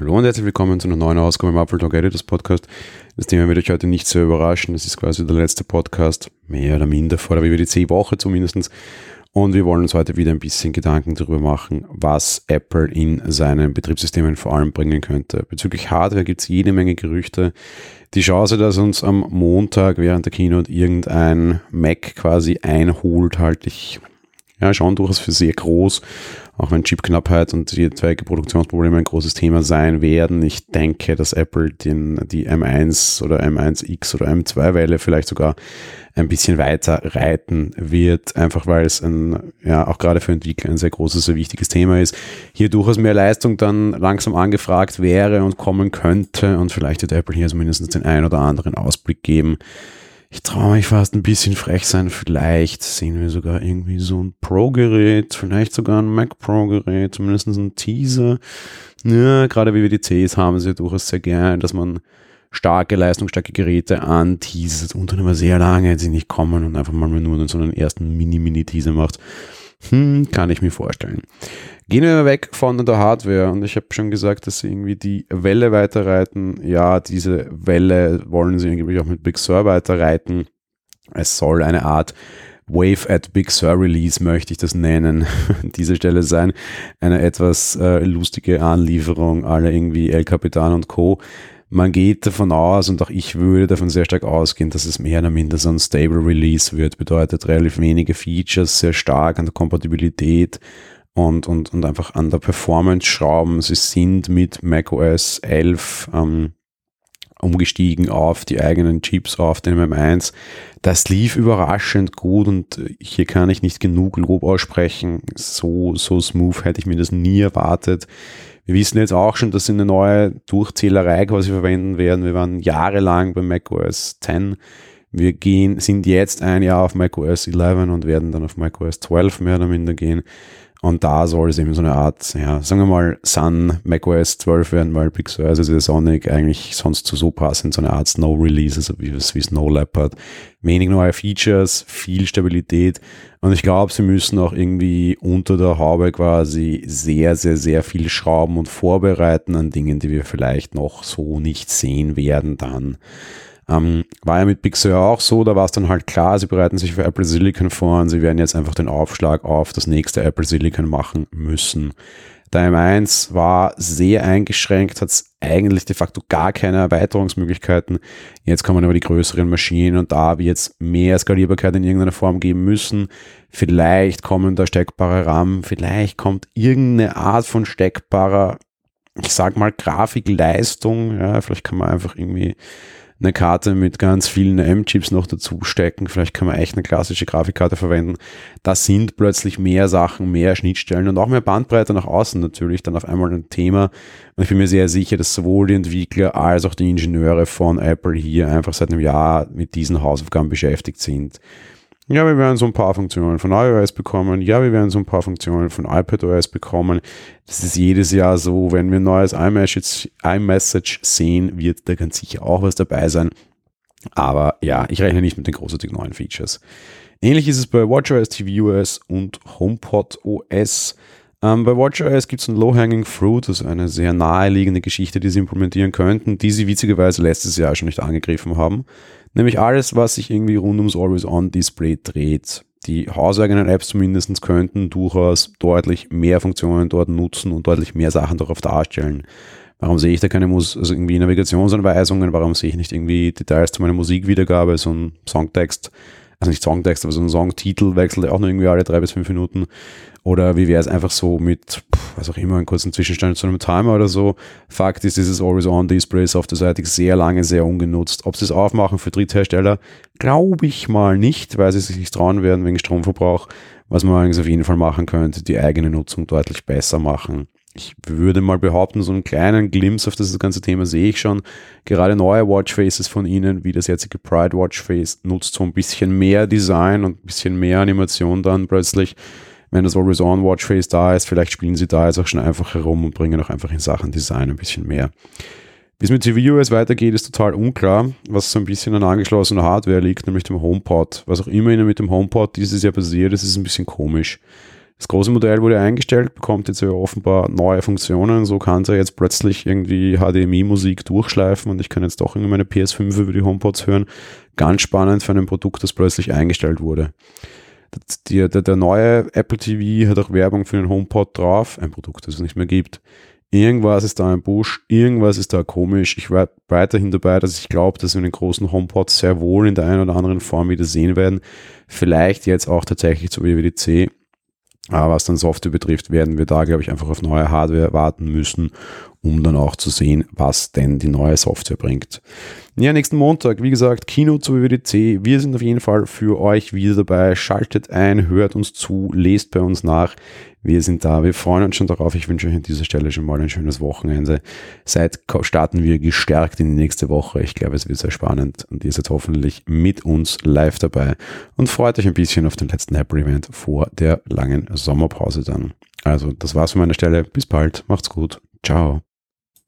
Hallo und herzlich willkommen zu einer neuen Ausgabe im Apple Talk Editors Podcast. Das Thema wird euch heute nicht sehr überraschen. Das ist quasi der letzte Podcast, mehr oder minder vor der WWDC-Woche zumindest. Und wir wollen uns heute wieder ein bisschen Gedanken darüber machen, was Apple in seinen Betriebssystemen vor allem bringen könnte. Bezüglich Hardware gibt es jede Menge Gerüchte. Die Chance, dass uns am Montag während der Keynote irgendein Mac quasi einholt, halte ich ja, schon durchaus für sehr groß auch wenn Chipknappheit und die Produktionsprobleme ein großes Thema sein werden. Ich denke, dass Apple den, die M1 oder M1X oder M2-Welle vielleicht sogar ein bisschen weiter reiten wird, einfach weil es ein, ja, auch gerade für Entwickler ein sehr großes, sehr wichtiges Thema ist. Hier durchaus mehr Leistung dann langsam angefragt wäre und kommen könnte und vielleicht wird Apple hier zumindest den ein oder anderen Ausblick geben ich traue mich fast ein bisschen frech sein. Vielleicht sehen wir sogar irgendwie so ein Pro-Gerät, vielleicht sogar ein Mac Pro-Gerät, zumindest ein Teaser. Ja, gerade wie wir die Cs haben sie durchaus sehr gern, dass man starke, leistungsstarke Geräte anteasert und dann immer sehr lange sie nicht kommen und einfach mal nur so einen ersten Mini-Mini-Teaser macht. Hm, kann ich mir vorstellen. Gehen wir weg von der Hardware und ich habe schon gesagt, dass sie irgendwie die Welle weiterreiten. Ja, diese Welle wollen sie irgendwie auch mit Big Sur weiterreiten. Es soll eine Art Wave at Big Sur Release, möchte ich das nennen, an dieser Stelle sein. Eine etwas äh, lustige Anlieferung aller irgendwie El Capitan und Co. Man geht davon aus, und auch ich würde davon sehr stark ausgehen, dass es mehr oder minder so ein Stable Release wird. Bedeutet relativ wenige Features, sehr stark an der Kompatibilität und, und, und einfach an der Performance schrauben. Sie sind mit macOS 11 ähm, umgestiegen auf die eigenen Chips, auf den M1. Das lief überraschend gut und hier kann ich nicht genug Lob aussprechen. So, so smooth hätte ich mir das nie erwartet. Wir wissen jetzt auch schon, dass sie eine neue Durchzählerei quasi verwenden werden. Wir waren jahrelang bei macOS 10. Wir gehen, sind jetzt ein Jahr auf macOS 11 und werden dann auf macOS 12 mehr oder minder gehen. Und da soll es eben so eine Art, ja, sagen wir mal, Sun macOS 12 werden, weil Big Sur, also Sonic eigentlich sonst zu so passend, so eine Art Snow Release, also wie, wie Snow Leopard. Wenig neue Features, viel Stabilität. Und ich glaube, sie müssen auch irgendwie unter der Haube quasi sehr, sehr, sehr viel schrauben und vorbereiten an Dingen, die wir vielleicht noch so nicht sehen werden dann. Ähm, war ja mit Big Sur auch so, da war es dann halt klar, sie bereiten sich für Apple Silicon vor und sie werden jetzt einfach den Aufschlag auf das nächste Apple Silicon machen müssen. Der M1 war sehr eingeschränkt, hat eigentlich de facto gar keine Erweiterungsmöglichkeiten. Jetzt kommen aber die größeren Maschinen und da wird es mehr Skalierbarkeit in irgendeiner Form geben müssen. Vielleicht kommen da steckbare RAM, vielleicht kommt irgendeine Art von steckbarer, ich sag mal, Grafikleistung. Ja, vielleicht kann man einfach irgendwie eine Karte mit ganz vielen M-Chips noch dazu stecken. Vielleicht kann man echt eine klassische Grafikkarte verwenden. Da sind plötzlich mehr Sachen, mehr Schnittstellen und auch mehr Bandbreite nach außen natürlich dann auf einmal ein Thema. Und ich bin mir sehr sicher, dass sowohl die Entwickler als auch die Ingenieure von Apple hier einfach seit einem Jahr mit diesen Hausaufgaben beschäftigt sind. Ja, wir werden so ein paar Funktionen von iOS bekommen. Ja, wir werden so ein paar Funktionen von iPadOS bekommen. Das ist jedes Jahr so. Wenn wir ein neues iMessage, iMessage sehen, wird da ganz sicher auch was dabei sein. Aber ja, ich rechne nicht mit den großartigen neuen Features. Ähnlich ist es bei WatchOS, tvOS und HomePodOS. Ähm, bei WatchOS gibt es ein Low-Hanging Fruit, also eine sehr naheliegende Geschichte, die sie implementieren könnten, die sie witzigerweise letztes Jahr schon nicht angegriffen haben. Nämlich alles, was sich irgendwie rund ums Always-On-Display dreht. Die hauseigenen Apps zumindest könnten durchaus deutlich mehr Funktionen dort nutzen und deutlich mehr Sachen darauf darstellen. Warum sehe ich da keine Mus also irgendwie Navigationsanweisungen? Warum sehe ich nicht irgendwie Details zu meiner Musikwiedergabe, so ein Songtext? Also nicht Songtext, aber so ein Songtitel wechselt auch nur irgendwie alle drei bis fünf Minuten. Oder wie wäre es einfach so mit, was auch immer, einen kurzen Zwischenstand zu einem Timer oder so. Fakt ist, dieses Always-On-Display ist auf der Seite sehr lange sehr ungenutzt. Ob sie es aufmachen für Dritthersteller, glaube ich mal nicht, weil sie sich nicht trauen werden wegen Stromverbrauch. Was man allerdings auf jeden Fall machen könnte, die eigene Nutzung deutlich besser machen. Ich würde mal behaupten, so einen kleinen Glimpse auf das ganze Thema sehe ich schon. Gerade neue Watchfaces von ihnen, wie das jetzige Pride Watchface, nutzt so ein bisschen mehr Design und ein bisschen mehr Animation dann plötzlich wenn das Always-On-Watchface da ist, vielleicht spielen sie da jetzt auch schon einfach herum und bringen auch einfach in Sachen Design ein bisschen mehr. Wie es mit tvOS weitergeht, ist total unklar, was so ein bisschen an angeschlossener Hardware liegt, nämlich dem HomePod. Was auch immer ihnen mit dem HomePod dieses Jahr passiert, das ist ein bisschen komisch. Das große Modell wurde eingestellt, bekommt jetzt ja offenbar neue Funktionen. So kann es ja jetzt plötzlich irgendwie HDMI-Musik durchschleifen und ich kann jetzt doch irgendwie meine PS5 über die HomePods hören. Ganz spannend für ein Produkt, das plötzlich eingestellt wurde. Der, der, der neue Apple TV hat auch Werbung für den HomePod drauf, ein Produkt, das es nicht mehr gibt. Irgendwas ist da ein Busch, irgendwas ist da komisch. Ich war weiterhin dabei, dass ich glaube, dass wir den großen HomePod sehr wohl in der einen oder anderen Form wieder sehen werden. Vielleicht jetzt auch tatsächlich zur WWDC. Aber was dann Software betrifft, werden wir da, glaube ich, einfach auf neue Hardware warten müssen, um dann auch zu sehen, was denn die neue Software bringt. Ja, nächsten Montag, wie gesagt, Kino zur WWDC. Wir sind auf jeden Fall für euch wieder dabei. Schaltet ein, hört uns zu, lest bei uns nach. Wir sind da, wir freuen uns schon darauf. Ich wünsche euch an dieser Stelle schon mal ein schönes Wochenende. Seit starten wir gestärkt in die nächste Woche. Ich glaube, es wird sehr spannend und ihr seid hoffentlich mit uns live dabei und freut euch ein bisschen auf den letzten Apple Event vor der langen Sommerpause dann. Also, das war's von meiner Stelle. Bis bald. Macht's gut. Ciao.